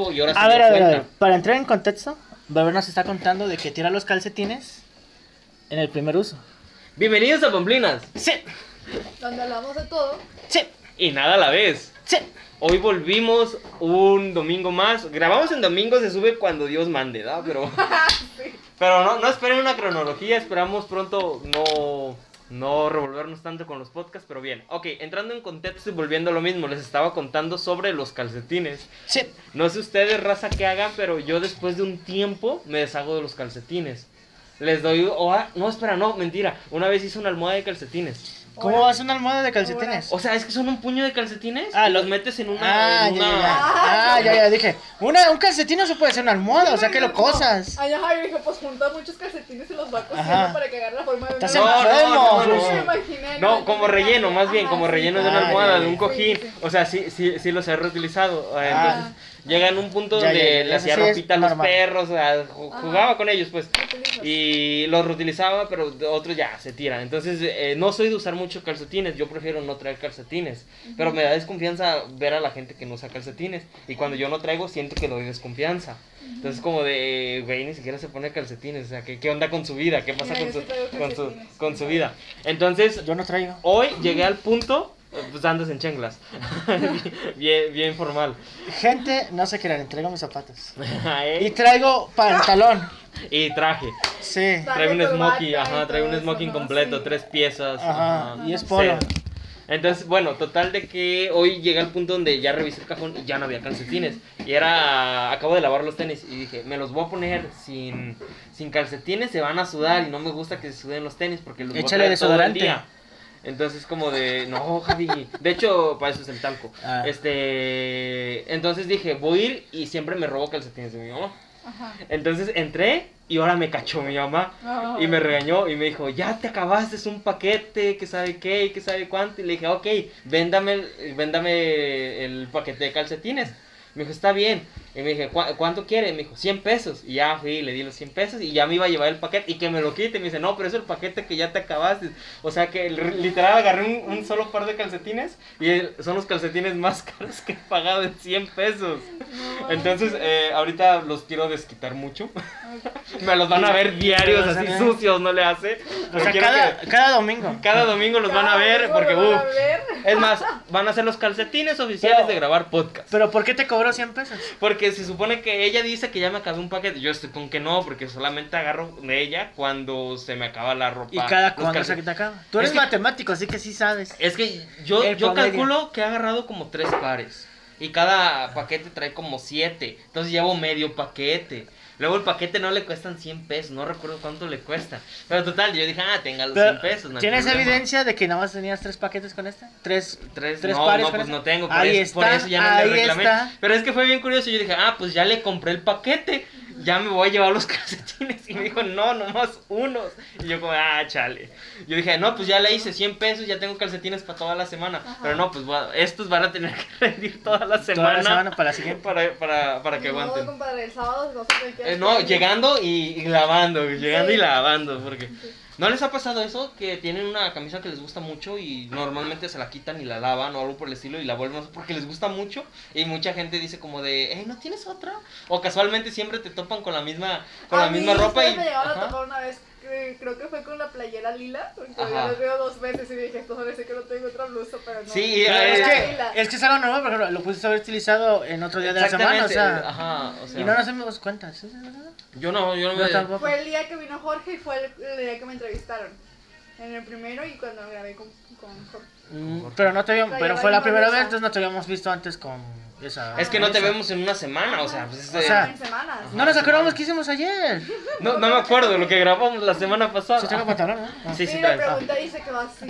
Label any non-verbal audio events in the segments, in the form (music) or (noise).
nuevo y ahora se A ver, dio a ver, a ver, para entrar en contexto, Beber nos está contando de que tira los calcetines en el primer uso. Bienvenidos a Pamplinas. Sí, Donde hablamos de todo. sí, Y nada a la vez. sí. Hoy volvimos un domingo más. Grabamos en domingo, se sube cuando Dios mande, ¿verdad? Pero, (laughs) Sí. pero no, no esperen una cronología, esperamos pronto no, no revolvernos tanto con los podcasts, pero bien. Ok, entrando en contexto y volviendo a lo mismo, les estaba contando sobre los calcetines. Sí. No sé ustedes, raza, que hagan, pero yo después de un tiempo me deshago de los calcetines. Les doy... o ah, no, espera, no, mentira. Una vez hice una almohada de calcetines. ¿Cómo vas a una almohada de calcetines? O sea, es que son un puño de calcetines. Ah, y los lo- metes en una... Ah, en ya, una- ya, ya. Ah, ya, ya, dije. Una, un calcetín no se puede hacer una almohada, o sea que lo cosas. Ay, ajá, yo dije, pues junta muchos calcetines y los va cosiendo para que agarre la forma de una Estás No, no, enfermo. no, no. me imaginé, No, como relleno, más bien, Ajá, como sí. relleno de una almohada, de un cojín. Sí, sí. O sea, sí, sí, sí los he reutilizado. Eh, Ah. Entonces, llega en un punto Ya, donde le hacía sí ropita a los normal. perros, o sea, Ajá. jugaba con ellos, pues. Y los reutilizaba, pero otros ya se tiran. Entonces, eh, no soy de usar mucho calcetines. Yo prefiero no traer calcetines. Pero me da desconfianza ver a la gente que no usa calcetines. Y cuando yo no traigo, siento que doy desconfianza. Entonces, como de, güey, ni siquiera se pone calcetines. O sea, ¿qué, qué onda con su vida? ¿Qué pasa Mira, con su, con, su, con su vida? Entonces, Yo no traigo. hoy llegué al punto, pues andas en chenglas. (laughs) bien, bien formal. Gente, no se crean, traigo mis zapatos. Y (laughs) y, traigo pantalón. (laughs) y traje. Sí. Traigo un smoking, ajá, traigo un smoking completo, Sí. tres piezas. Ajá. ajá. Y es polo. Sí. Entonces, bueno, total de que hoy llegué al punto donde ya revisé el cajón y ya no había calcetines. Y era, acabo de lavar los tenis y dije, me los voy a poner sin, sin calcetines, se van a sudar y no me gusta que se suden los tenis porque los voy a Échale traer todo el día. Entonces como de, no, Javi. De hecho, para eso es el talco. Ah. Este, entonces dije, voy a ir y siempre me robo calcetines de mi mamá. Ajá. Entonces entré y ahora me cachó mi mamá. Y me regañó y me dijo, ya te acabaste, es un paquete, que sabe qué, y que sabe cuánto. Y le dije, ok, véndame, el- véndame el paquete de calcetines. Me dijo, está bien. Y me dije, "¿Cu- ¿cuánto quiere? Me dijo, 100 pesos. Y ya fui y le di los 100 pesos y ya me iba a llevar el paquete y que me lo quite. Me dice, no, pero es el paquete que ya te acabaste. O sea que literal agarré un, un solo par de calcetines y el- son los calcetines más (laughs) caros que he pagado en 100 pesos. No, Entonces, eh, ahorita los quiero desquitar mucho. (laughs) Me los van a ver diarios así sucios, no le hace. O sea, cada, que- cada domingo. cada domingo los van a Cada ver porque, van a uff. ver. Es más, van a ser los calcetines oficiales Pero- de grabar podcast. Pero ¿por qué te cobró 100 pesos? Porque se supone que ella dice que ya me acabé un paquete. Yo estoy con que no, porque solamente agarro de ella cuando se me acaba la ropa. ¿Y cada cuándo se te acaba? Tú eres Es que- matemático, así que sí sabes. Es que yo, El yo promedio. calculo que he agarrado como tres pares. Y cada paquete trae como siete. Entonces llevo medio paquete. Luego el paquete no le cuestan 100 pesos. No recuerdo cuánto le cuesta. Pero total, yo dije, ah, tenga los Pero, 100 pesos. no ¿Tienes problema. evidencia de que nada más tenías tres paquetes con esta? ¿Tres, Tres, tres no, pares no, con pues esta? no tengo. Por, Ahí eso, por está, eso ya no le ahí reclamé. está. Pero es que fue bien curioso. Yo dije, ah, pues ya le compré el paquete. Ya me voy a llevar los (laughs) calcetines. Y me dijo, no, nomás unos. Y yo, como, ah, chale. Yo dije, no, pues ya le hice 100 pesos. Ya tengo calcetines para toda la semana. Ajá. Pero no, pues va- estos van a tener que (laughs) rendir toda la semana. Toda la semana para la siguiente. Para, para, para que No, aguanten. compadre, el sábado no Eh, no, llegando y, y lavando, llegando y lavando, porque... ¿No les ha pasado eso? Que tienen una camisa que les gusta mucho y normalmente se la quitan y la lavan o algo por el estilo y la vuelven porque les gusta mucho y mucha gente dice como de, hey, ¿no tienes otra? O casualmente siempre te topan con la misma, con A la mí misma ropa y... me a topar una vez, creo que fue con la playera lila, porque Ajá. yo los veo dos veces y dije, esto parece que no tengo otra blusa, pero no. Sí, Pero eh, es, que, lila. es que es algo nuevo, por ejemplo, lo pudiste haber utilizado en otro día de la semana, o sea, ajá, o sea, y no nos hemos cuenta. ¿sí? yo no, yo no Yo me... tampoco. Fue el día que vino Jorge y fue el, el día que me entrevistaron. En el primero y cuando grabé con, con Jorge. Mm, Pero no te habíamos, Pero fue la primera vez, entonces no te habíamos visto antes con esa. Es que no te esa. vemos en una semana, o sea, pues es O sea, en semanas. No nos acordamos qué hicimos ayer. no, no me acuerdo de lo que grabamos la semana pasada. Si tengo pantalón, ¿no? Ah. (laughs) Sí, Sí, sí, pregunté y dice que va así.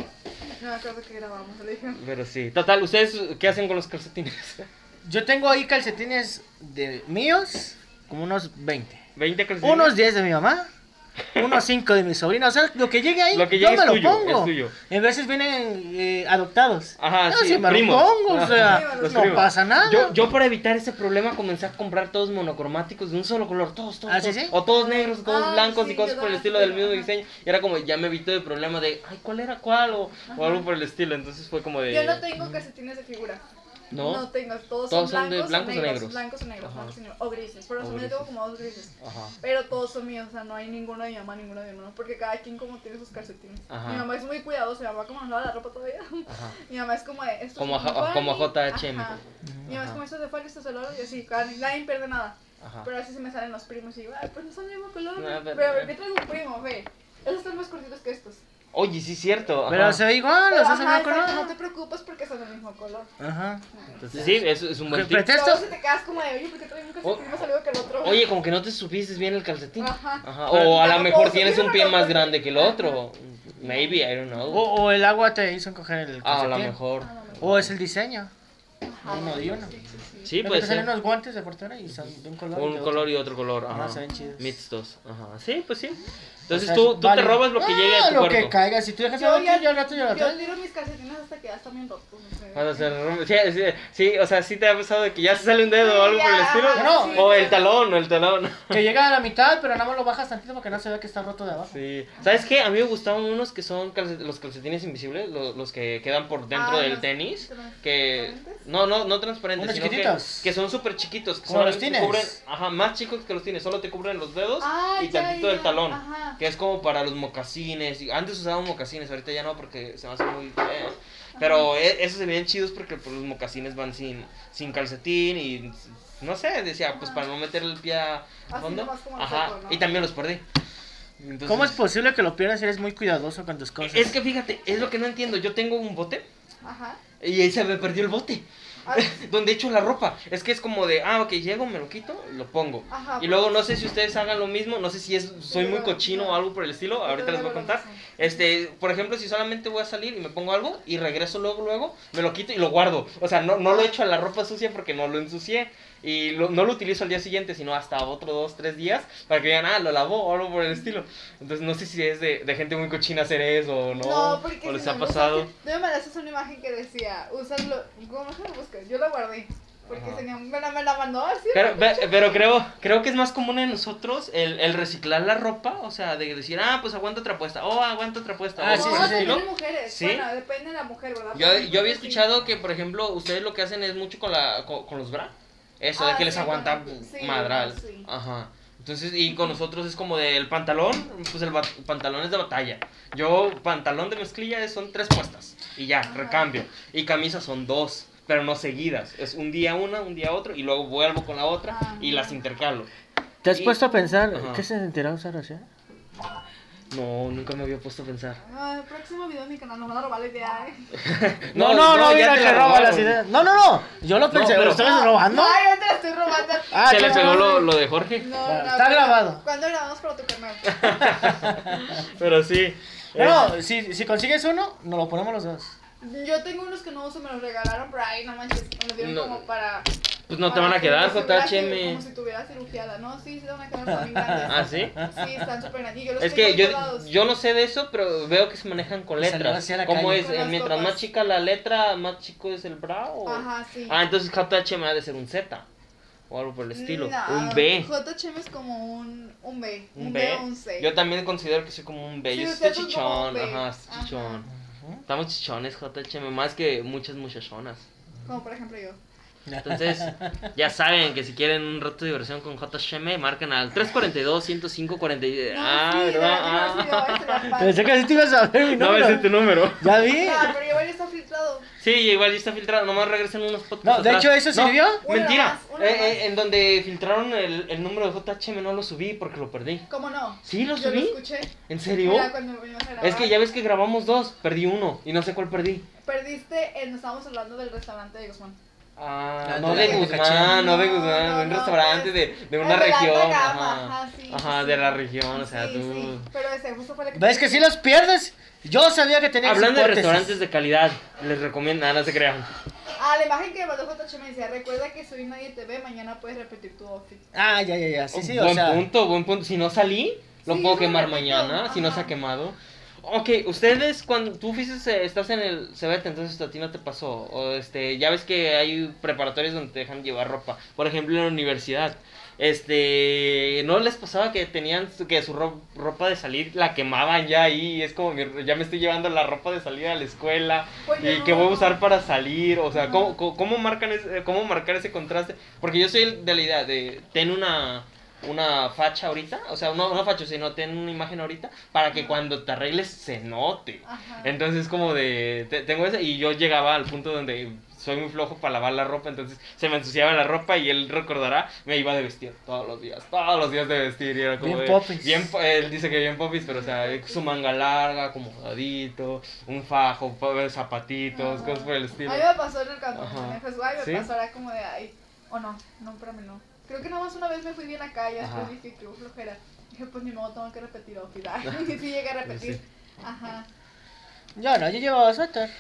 No me acuerdo que grabamos, le dije. Pero sí, total, ¿ustedes qué hacen con los calcetines? (laughs) Yo tengo ahí calcetines de míos, como unos 20. 20 calcetines. Unos 10 de mi mamá, unos 5 de mi sobrina. O sea, lo que llegue ahí, Lo que yo llegue me es lo tuyo, pongo. es tuyo. En veces vienen eh, adoptados. Ajá, No, sí, si me lo pongo, o sea, no primos. pasa nada. Yo, yo para evitar ese problema comencé a comprar todos monocromáticos de un solo color, todos, todos, ¿Ah, sí, todos. sí? o todos negros, todos Ah, blancos sí, y cosas yo por el estilo del mismo diseño. Y era como, ya me evito el problema de, ay, ¿cuál era cuál? O, o algo por el estilo, entonces fue como de... Yo no tengo calcetines de figura. No. No tengo, todos, Todos son son de blancos, blancos o o negros. negros. Blancos o negros, blancos y negros, o grises. Pero O solamente grises. tengo como dos grises. Ajá. Pero todos son míos, o sea, no hay ninguno de mi mamá, ninguno de mi hermano, porque cada quien como tiene sus calcetines. Ajá. Mi mamá es muy cuidadosa, mi mamá como nos lava la ropa todavía. Ajá. (laughs) Mi mamá es como de Como es a- como. JHM. Mi mamá es como esto es de Fanny, esto es de oro y así, cada- nadie pierde nada. Ajá. Pero así se me salen los primos y digo, ay, pues no son del mismo color. No, pero, pero- ver, ¿qué traigo un primo? Ve, esos están más cortitos que estos. Oye, sí es cierto. Pero ajá. se ve igual, Pero, los dos son ajá, de color. no te preocupes porque son del mismo color. Ajá. Entonces, sí, es, es un buen ¿Qué tip. pretexto? Si te quedas como de, oye, ¿por qué traigo un calcetín O- más largo que el otro? Oye, como que no te supiste bien el calcetín. Ajá. Ajá. O a lo no mejor tienes un pie más grande que el otro. Maybe, I don't know. O, o el agua te hizo encoger el Ah, a calcetín. lo mejor. Ah, no, no. O es el diseño. Ajá, uno y uno. Sí, sí, sí. Sí, Lo que puede te salen ser. unos guantes de portera y son de un color. y de Un otro. color y otro color. Ajá. Ajá, se ven chidos. Mixtos. Ajá. Sí, pues sí. Entonces O sea, tú, tú vale. te robas lo que llegue a Ah, tu lo cuarto. que caiga. Si tú dejas Yo ya- yo al rato yo lo Yo tiro mis calcetines hasta que ya están bien rotos. No sé. Cuando se rompe- sí, sí, sí, o sea, sí te ha pasado de que ya se sale un dedo o algo por el estilo. No. sí, o el talón, o el talón. Que llega a la mitad, pero nada más lo bajas tantito para que no se vea que está roto de abajo. Sí. ¿Sabes qué? A mí me gustaban unos que son calcet- los calcetines invisibles, lo- los, que quedan por dentro Ah, del los tenis. Que. No, no, no transparentes, Unos sino que, chiquititos. que son súper chiquitos. Que Como los tines. cubren. Ajá, más chicos que los tienes. Solo te cubren los dedos Ah, y ya, tantito ya, del talón. Ajá. Que es como para los mocasines. y Antes usábamos mocasines, ahorita ya no porque se me hace muy. Pero e- esos se ven chidos porque pues, los mocasines van sin, sin calcetín y no sé, decía, pues para no meter el pie a Así fondo. Ajá, foco, ¿no? y también los perdí. Entonces, ¿Cómo es posible que lo pierdas si eres muy cuidadoso con tus cosas? Es que fíjate, es lo que no entiendo. Yo tengo un bote Ajá. y ahí se me perdió el bote. (laughs) Donde echo la ropa. Es que es como de, ah, ok, llego, me lo quito, lo pongo. Ajá. Y luego no sé si ustedes hagan lo mismo, no sé si es soy muy cochino o algo por el estilo, ahorita les voy a contar. Este, por ejemplo, si solamente voy a salir y me pongo algo y regreso luego, luego, me lo quito y lo guardo. O sea, no, no lo echo a la ropa sucia porque no lo ensucié. Y lo- no lo utilizo al día siguiente, sino hasta otro dos, tres días para que digan, ah, lo lavó o algo por el estilo. Entonces, no sé si es de, de gente muy cochina hacer eso o no. No, porque o les si ha no pasado. Tú me mandaste una imagen que decía, úsalo. ¿Cómo se lo buscas? Yo la guardé. Porque Ajá. tenía, me, la, me la mandó así. Pero, pero creo, creo que es más común en nosotros el, el reciclar la ropa, o sea, de decir, ah, pues aguanta otra puesta, oh, aguanta otra puesta. Ah, o sí, no, sí, también mujeres. Sí. Bueno, depende de la mujer, ¿verdad? Yo, yo había sí. escuchado que, por ejemplo, ustedes lo que hacen es mucho con, la, con, con los bra. Eso, de Ah, que les sí, aguanta sí, madral. sí. Ajá. Entonces, y con nosotros es como del pantalón, pues el, pantalón es de batalla. Yo, pantalón de mezclilla es- son tres puestas. Y ya, Ajá. recambio. Y camisas son dos, pero no seguidas. Es un día una, un día otro, y luego vuelvo con la otra y las intercalo. ¿Te has Y- puesto a pensar Ajá. qué se sentirá usar así? No, nunca me había puesto a pensar. Ah, el próximo video de mi canal nos van a robar la idea, ¿eh? (laughs) No, no, no, ya te que roba robaron. las ideas. No, no, no. Yo lo pensé, pero- ¿lo estabas robando? Ay, yo te la estoy robando. Ah, Se le pegó lo, lo de Jorge. No, no, está pero- grabado. ¿Cuándo grabamos para tu canal? (laughs) Pero sí. No, si, si consigues uno, nos lo ponemos los dos. Yo tengo unos que no uso, me los regalaron, pero ay, no manches, me los dieron No. como para... Pues no te van a que quedar, JHM. Como si tuviera cirugiada, ¿no? Sí, sí, te van a quedar también grandes. (laughs) ¿Ah, sí? Sí, están súper grandes. Y yo los Es que yo, yo no sé de eso, pero veo que se manejan con letras. ¿Cómo es? Eh, Mientras copas. más chica la letra, más chico es el bra. o- Ajá, sí. Ah, entonces JHM ha de ser un Z. O algo por el estilo. No, un B. JHM es como un, un B. Un Un B. B o un C. Yo también considero que soy como un B. Sí, Yo como chichón. Ajá. chichón. Estamos chichones, JHM. Más que muchas muchachonas. Como por ejemplo yo. Entonces, ya saben que si quieren un rato de diversión con JHM, marcan al 342 105 40. Ah, sí, ¿verdad? no, Ah. no, Pensé que así te ibas a ver mi No, número. ese es tu número. ¿Ya vi? Ah, pero igual ya está filtrado. Sí, igual ya está filtrado, nomás regresen unos podcasts No, de atrás. hecho, ¿eso No, sirvió? Una Mentira, más, Eh, eh, en donde filtraron el, el número de JHM no lo subí porque lo perdí. ¿Cómo no? ¿Sí lo Yo subí? lo escuché. ¿En serio? Mira, cuando venimos a grabar. Es que ya ves que grabamos dos, perdí uno y no sé cuál perdí. Perdiste, en, estábamos hablando del restaurante de Guzmán. Ah, Ah, no de de Guzmán, no de No, Guzmán, no, de un no, restaurante de, de el una de región. gama, Ajá, ajá, sí, Ajá, sí, de la región, o sea, sí, tú. sí, pero ese justo fue la que ¿Ves que si los pierdes? Yo sabía que tenía Hablando de restaurantes de calidad, les recomiendo, ah, no se crean. Ah, la imagen que mandó JHM decía, recuerda que soy nadie te ve, mañana puedes repetir tu outfit. Ah, ya, ya, ya. Sí, sí, buen o sea. punto, buen punto. Si no salí, lo Sí, puedo quemar mañana, si no se ha quemado. Ok, ustedes cuando tú fuiste, estás en el CBT, entonces a ti no te pasó. O este, ya ves que hay preparatorios donde te dejan llevar ropa. Por ejemplo, en la universidad. Este, ¿no les pasaba que tenían su- que su ro- ropa de salir la quemaban ya ahí? Es como, mi- ya me estoy llevando la ropa de salir a la escuela. Pues ¿Y no. qué voy a usar para salir? O sea, Ajá. ¿cómo, cómo, cómo marcan ese- cómo marcar ese contraste? Porque yo soy de la idea de, ten una, una facha ahorita, o sea, no una facha, sino ten una imagen ahorita, para que cuando te arregles se note. Ajá. Entonces, como de, te- tengo ese, y yo llegaba al punto donde soy muy flojo para lavar la ropa, entonces se me ensuciaba la ropa y él recordará, me iba de vestir todos los días, todos los días de vestir, y era como Bien de- popis. bien él dice que bien popis, pero o sea, su manga larga, acomodadito, un fajo, pa- zapatitos, Ajá. cosas por el estilo. A mí me pasó en el Jesús, me ¿Sí? pasó ahora como de, ay, o no, no, espérame, no. Creo que nada más una vez me fui bien acá y después Ajá. dije que hubo flojera. Dije, pues ni modo, tengo que repetir outfit. (laughs) (laughs) Y sí llegué a repetir. Sí. Ajá. Yo no, yo llevaba suéter.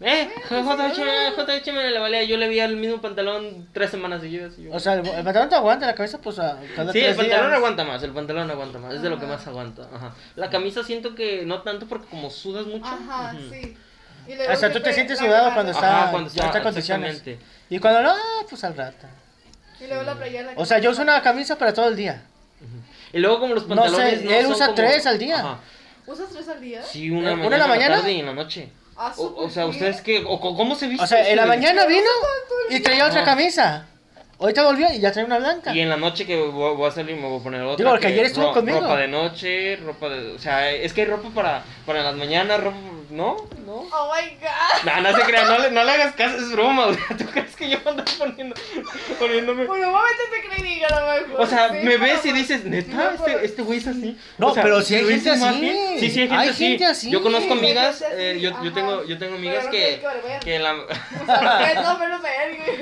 Eh, JH, JH me la valía, yo le vi el mismo pantalón tres semanas seguidas. y yo- O sea, el, el pantalón te aguanta, la cabeza, pues a cada Sí, el pantalón días. aguanta más, el pantalón aguanta más, es de lo que Ajá. más aguanta. Ajá. La camisa siento que no tanto porque como sudas mucho. Ajá, ujú. sí. Y luego O sea, tú te sientes sudado cuando está- Ajá, cuando está, en condiciones. exactamente. Y cuando no, pues al rato. Y luego la playera. la O sea, yo uso una camisa para todo el día. Y luego como los No pantalones sé, él son usa como- tres al día. Ajá. ¿Usas tres al día? Sí, una, ¿Una mañana, en la mañana? tarde y en la noche. Ah, O, o sea, ustedes qué, o, ¿cómo se viste? O sea, en la mañana vino y traía otra Ajá. camisa. Ahorita volvió y ya trae una blanca. Y en la noche que voy, voy a salir me voy a poner otra. Digo, porque que ayer estuvo ro- conmigo. Ropa de noche, ropa de... O sea, es que hay ropa para, para las mañanas, ropa... ¿No? ¿No? Oh my god. No, no se crean, no le, no le hagas caso, es broma. O sea, (laughs) ¿tú crees que yo ando poniendo, poniéndome... Por un momento te creí que a lo mejor. O sea, sí, me ves y dices, neta, este, este güey es así. No, O sea, pero sí hay ¿lo gente así. bien? Sí, sí, hay gente, Hay así. gente así. Yo conozco amigas, eh, yo, yo, tengo, yo tengo amigas Pero no que, que la... Verga.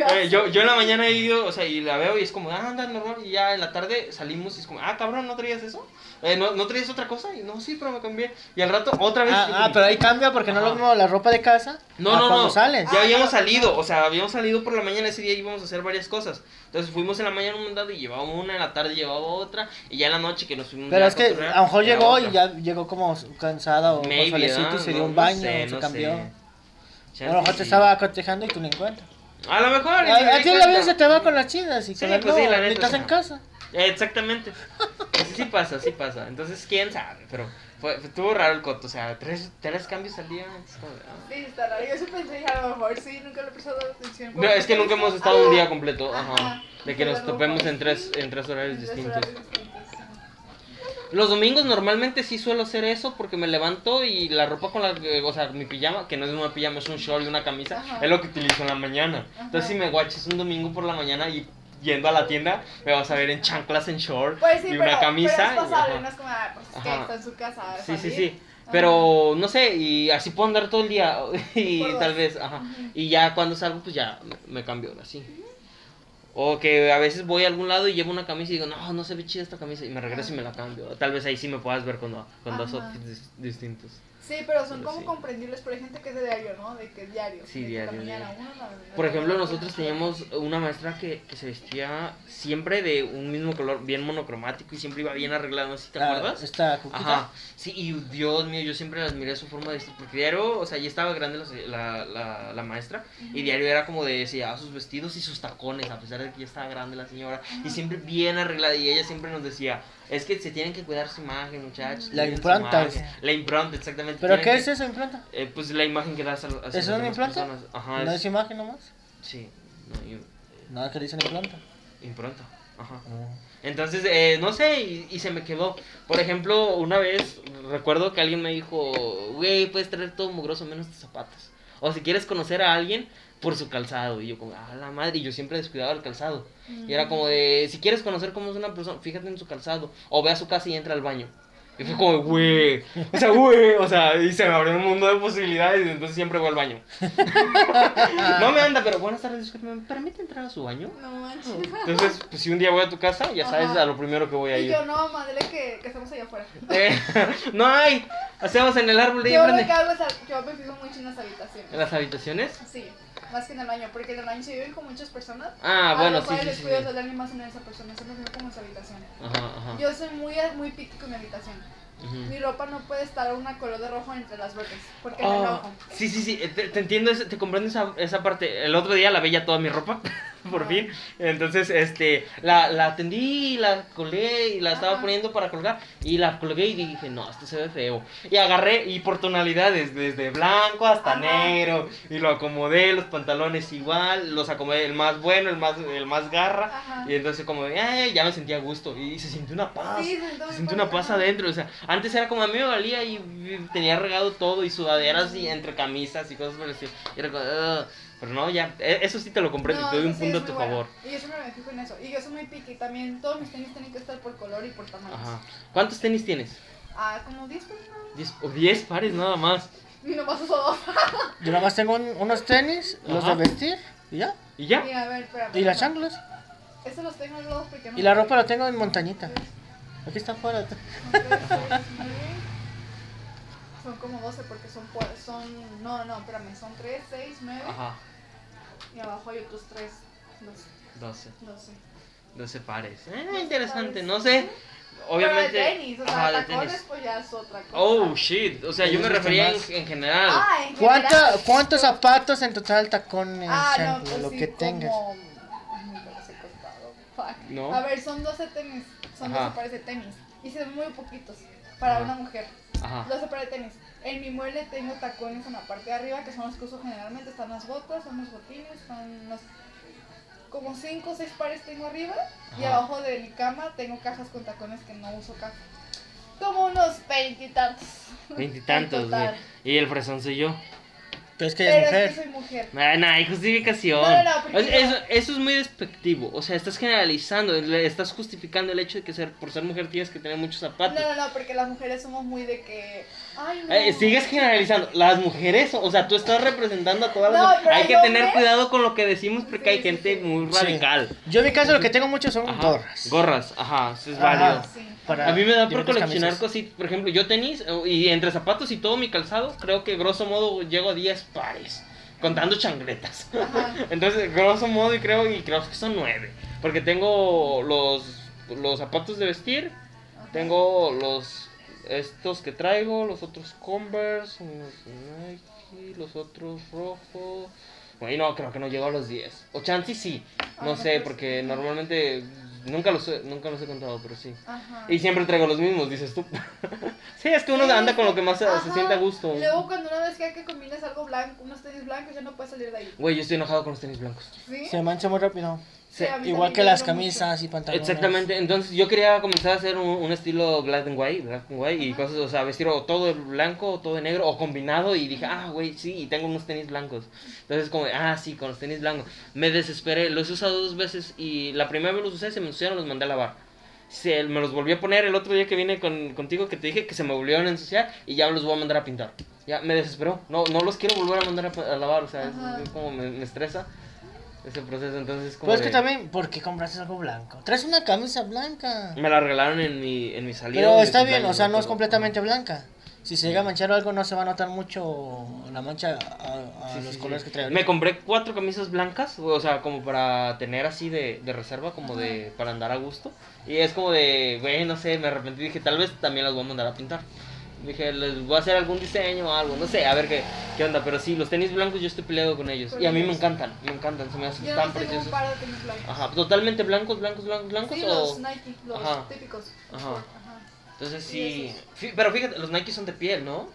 (laughs) Eh, yo, yo en la mañana he ido, o sea, y la veo y es como, ah, anda, normal. Y ya en la tarde salimos y es como, ah, cabrón, ¿no traías eso? Eh, ¿no, ¿No traías otra cosa? Y no, sí, pero me cambié. Y al rato, otra vez. Ah, ah, pero ahí cambia porque no es lo mismo la ropa de casa No, a no, cuando no. sales. Ya Ah, habíamos no, salido, no. o sea, habíamos salido por la mañana ese día y íbamos a hacer varias cosas. Entonces fuimos en la mañana un mandado y llevábamos una, en la tarde llevaba otra, y ya en la noche que nos fuimos Pero es que cotorrear, a lo mejor llegó otra. y ya llegó como cansada o con Maybe, solecito y se dio No- un no baño, sé, se no cambió. sé. A lo mejor sí. te estaba cotejando y tú ni en cuenta. A lo mejor. A, a ti la vida se te va con las chidas y Sí, con las pues sí, no, la neta, estás en casa. Exactamente. (laughs) Sí, sí pasa, sí pasa. Entonces, quién sabe, pero fue, estuvo raro el coto. O sea, tres, tres cambios al día. ah. Sí, está raro. Yo sí pensé, a lo mejor sí, nunca le he prestado atención. No, es que nunca hemos estado un día completo. Ajá. Ajá. De que nos topemos en tres, en tres horarios En tres distintos. horarios distintos. Los domingos normalmente sí suelo hacer eso porque me levanto y la ropa con la que, o sea, mi pijama, que no es una pijama, es un short y una camisa, Ajá. es lo que utilizo en la mañana. Ajá. Entonces si me guaches un domingo por la mañana y yendo a la tienda, me vas a ver en chanclas, en short Pues sí, y pero, una camisa. pero es pasable, no es como, ah, pues es que Ajá. está en su casa. a Sí, sí, sí. Pero no sé, y así puedo andar todo el día (laughs) y Por dos. tal vez, ajá. Y ya cuando salgo, pues ya me, cambio así. O que a veces voy a algún lado y llevo una camisa y digo, no, no se ve chida esta camisa y me regreso y me la cambio. Tal vez ahí sí me puedas ver con, con dos outfits dis- distintos. Sí, pero son Pero como sí. comprendibles, pero hay gente que es de diario, ¿no? De que es diario. Sí, de que diario, diario. uno, Por ejemplo, otro. nosotros teníamos una maestra que, que se vestía siempre de un mismo color, bien monocromático y siempre iba bien arreglada, no si te Ah, acuerdas. Esta. Ajá, sí, y Dios mío, yo siempre admiré su forma de vestir, porque diario, o sea, ya estaba grande la, la, la, la maestra, y diario era como de, se llevaba sus vestidos y sus tacones, a pesar de que ya estaba grande la señora, y siempre bien arreglada, y ella siempre nos decía, es que se tienen que cuidar su imagen, muchachos. La impronta, imagen". dice. La impronta, exactamente. ¿Pero qué que- es eso, implanta? Eh, pues la imagen que das a, a ¿Es una implanta? Ajá, ¿No es- es imagen nomás? sí, no, im- Nada que dicen implanta. impronta, ajá. Ah. Entonces, eh, no sé, y, y se me quedó. Por ejemplo, una vez recuerdo que alguien me dijo, güey, puedes traer todo mugroso menos tus zapatos. O si quieres conocer a alguien por su calzado. Y yo como, ah, la madre, y yo siempre descuidaba el calzado. Y era como de, si quieres conocer cómo es una persona, fíjate en su calzado. O ve a su casa y entra al baño. Y fue como, (laughs) güey, o sea, güey, o sea, y se me abrió un mundo de posibilidades y entonces siempre voy al baño. (laughs) no me anda, pero buenas tardes, ¿me permite entrar a su baño? No manches. Entonces, pues si un día voy a tu casa, ya sabes Ajá. a lo primero que voy a Y ir. yo, no, madre, que, que estamos allá afuera. (laughs) Eh, no hay. Hacemos en el árbol de ahí Yo yo me fijo mucho en las habitaciones. ¿En las habitaciones? Sí, más que en el baño, porque en el baño si viven con muchas personas. Ah, a bueno, sí, sí, les sí. cuido más en esa persona, eso me como en su habitación. Ajá, ajá. Yo soy muy, muy picky con mi habitación. Mi ropa no puede estar una color de rojo entre las brotes, porque me Oh, enojo. sí, sí, sí, te, te entiendo, te comprendo esa, esa parte. El otro día la veía toda mi ropa, (laughs) (laughs) por fin. Entonces, este, la, la atendí, la colgué y la estaba Ajá. poniendo para colgar. Y la colgué y dije, no, esto se ve feo. Y agarré, y por tonalidades, desde blanco hasta Ajá. negro. Y lo acomodé, los pantalones igual, los acomodé, el más bueno, el más, el más garra. Ajá. Y entonces como, ay, ya me sentía a gusto. Y se sintió una paz. Sí, se sintió se muy sintió una paz adentro. O sea, antes era como a mí me valía y y tenía regado todo y sudaderas y entre camisas y cosas por el estilo. Y era como. Pero no, ya, e- eso sí te lo compré, No, te doy un sí punto a tu bueno. favor. Y yo siempre me fijo en eso. Y yo soy muy picky también. Todos mis tenis tienen que estar por color y por tamaño. Ajá. ¿Cuántos tenis tienes? Ah, como 10 personas. Diez, o 10 pares nada más. Y nomás uso dos. (laughs) Yo nada más tengo un- unos tenis, los Ajá. de vestir, y ya. ¿Y ya? Y a ver, espérame. Y las chanclas. Estos los tengo los porque no. Y la ropa la tengo en montañita. Aquí está afuera. Son como 12 porque son, son. No, no, espérame. Son 3, 6, 9. Ajá. Y abajo hay otros 3. 12. 12. 12 pares. Eh, 12 interesante, pares. no sé. Obviamente. Pero de tenis, o sea, Ajá, de tacones, tenis. pues ya es otra cosa. Oh, shit. O sea, yo me refería en, en general. Ah, en ¿Cuánto- general. ¿Cuántos zapatos en total, tacones, Ah, no, pues lo sí, que tengas? como... Ay, nunca los he contado. Fuck. ¿No? A ver, son 12 tenis. Son Ajá. 12 pares de tenis. Y son muy poquitos para Ajá. una mujer. Ajá. 12 pares de tenis. En mi mueble tengo tacones en la parte de arriba, que son los que uso generalmente. Están las botas, son los botines, están los... Como 5 o 6 pares tengo arriba. Y Ajá. abajo de mi cama tengo cajas con tacones que no uso casi. Como unos veintitantos. Veintitantos, (laughs) güey. Y el fresón soy yo. Pero es que ella es Pero es mujer. que soy mujer. Nah, nah, hay justificación. No, no, no, eso, eso es muy despectivo. O sea, estás generalizando, estás justificando el hecho de que ser, por ser mujer tienes que tener muchos zapatos. No, no, no, porque las mujeres somos muy de que. Ay, no. Eh, sigues generalizando. Las mujeres, o sea, tú estás representando a todas las mujeres. Hay que tener hombres- cuidado con lo que decimos porque Sí, hay gente sí. muy Sí. radical. Yo en mi caso lo que tengo mucho son Ajá. gorras. Gorras, ajá, eso es Ajá. válido. Sí. Para A mí me da por coleccionar camisas. cositas. Por ejemplo, yo tenis eh, y entre zapatos y todo mi calzado, creo que grosso modo llego a 10 pares. Contando chancletas. Ajá. (laughs) Entonces, grosso modo, y creo, y creo que son 9. Porque tengo los, los zapatos de vestir, Ajá. tengo los estos que traigo, los otros Converse, unos Nike, los otros rojos. Bueno, no, creo que no llego a los 10. O chance sí, Ah, no no, sé, porque sí. normalmente nunca los, he, nunca los he contado, pero sí. Ajá. Y siempre traigo los mismos, dices tú. (laughs) sí, es que uno Sí, anda con lo que más se, se ajá. siente a gusto. Y Luego, cuando una vez que hay que combinas algo blanco, unos tenis blancos, ya no puedes salir de ahí. Güey, yo estoy enojado con los tenis blancos. ¿Sí? Se mancha muy rápido. Sí, Igual que las camisas y pantalones. Exactamente, entonces yo quería comenzar a hacer un, un estilo black and white, black and white y cosas, o sea, vestir o todo de blanco o todo de negro o combinado y dije, ah, güey, sí, y tengo unos tenis blancos. Entonces como, ah, sí, con los tenis blancos. Me desesperé, los he usado dos veces y la primera vez los usé, se me ensuciaron, los mandé a lavar. Se, me los volví a poner el otro día que vine con, contigo que te dije que se me volvieron a ensuciar y ya los voy a mandar a pintar. Ya me desesperó, no, no los quiero volver a mandar a, a lavar, o sea, es, es como me, me estresa ese proceso, entonces es como... Pues es que de- también, ¿por qué compraste algo blanco? Traes una camisa blanca. Me la regalaron en mi, en mi salida. Pero de está bien, cumpleaños, o sea, no es pero- completamente blanca. Si se llega a manchar algo, no se va a notar mucho la mancha a, a Sí, sí, los sí. colores que trae. Me compré cuatro camisas blancas, o sea, como para tener así de, de reserva, como de para andar a gusto. Y es como de, güey, no sé, me arrepentí, dije, tal vez también las voy a mandar a pintar. Dije, les voy a hacer algún diseño o algo, no sé, a ver qué, qué onda. Pero sí, los tenis blancos yo estoy peleado con ellos. Con y a mí me encantan, me encantan, se me hacen Yo tan no tengo un preciosos. par de tenis blancos. Ajá, totalmente blancos, blancos, blancos, blancos. Sí, o... los Nike, los Ajá. típicos. Ajá. Ajá. Entonces Sí, Pero fíjate, los Nike son de piel, ¿no?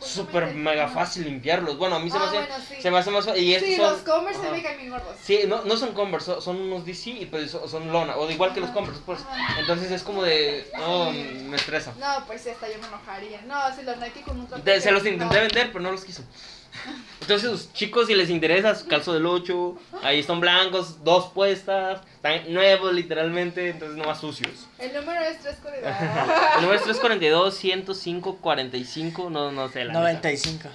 Súper mega fácil limpiarlos. Bueno, a mí se me Ah, hace, bueno, sí. se me hace más fácil. Y estos Sí, son, los Converse se me caen bien gordos. Sí, no, no son Converse, son, unos DC y pues son, lona, o igual que los Converse, pues. ajá. Entonces es como de, no, me estresa. No, pues hasta yo me enojaría. No, si los Nike con un De- se los intenté no. vender, pero no los quiso. Entonces, los chicos, si les interesa, calzo del 8, ahí están blancos, dos puestas, están nuevos literalmente, entonces no más sucios. El número es 340. (laughs) El número es 342 105 45, no, no sé la neta. 95.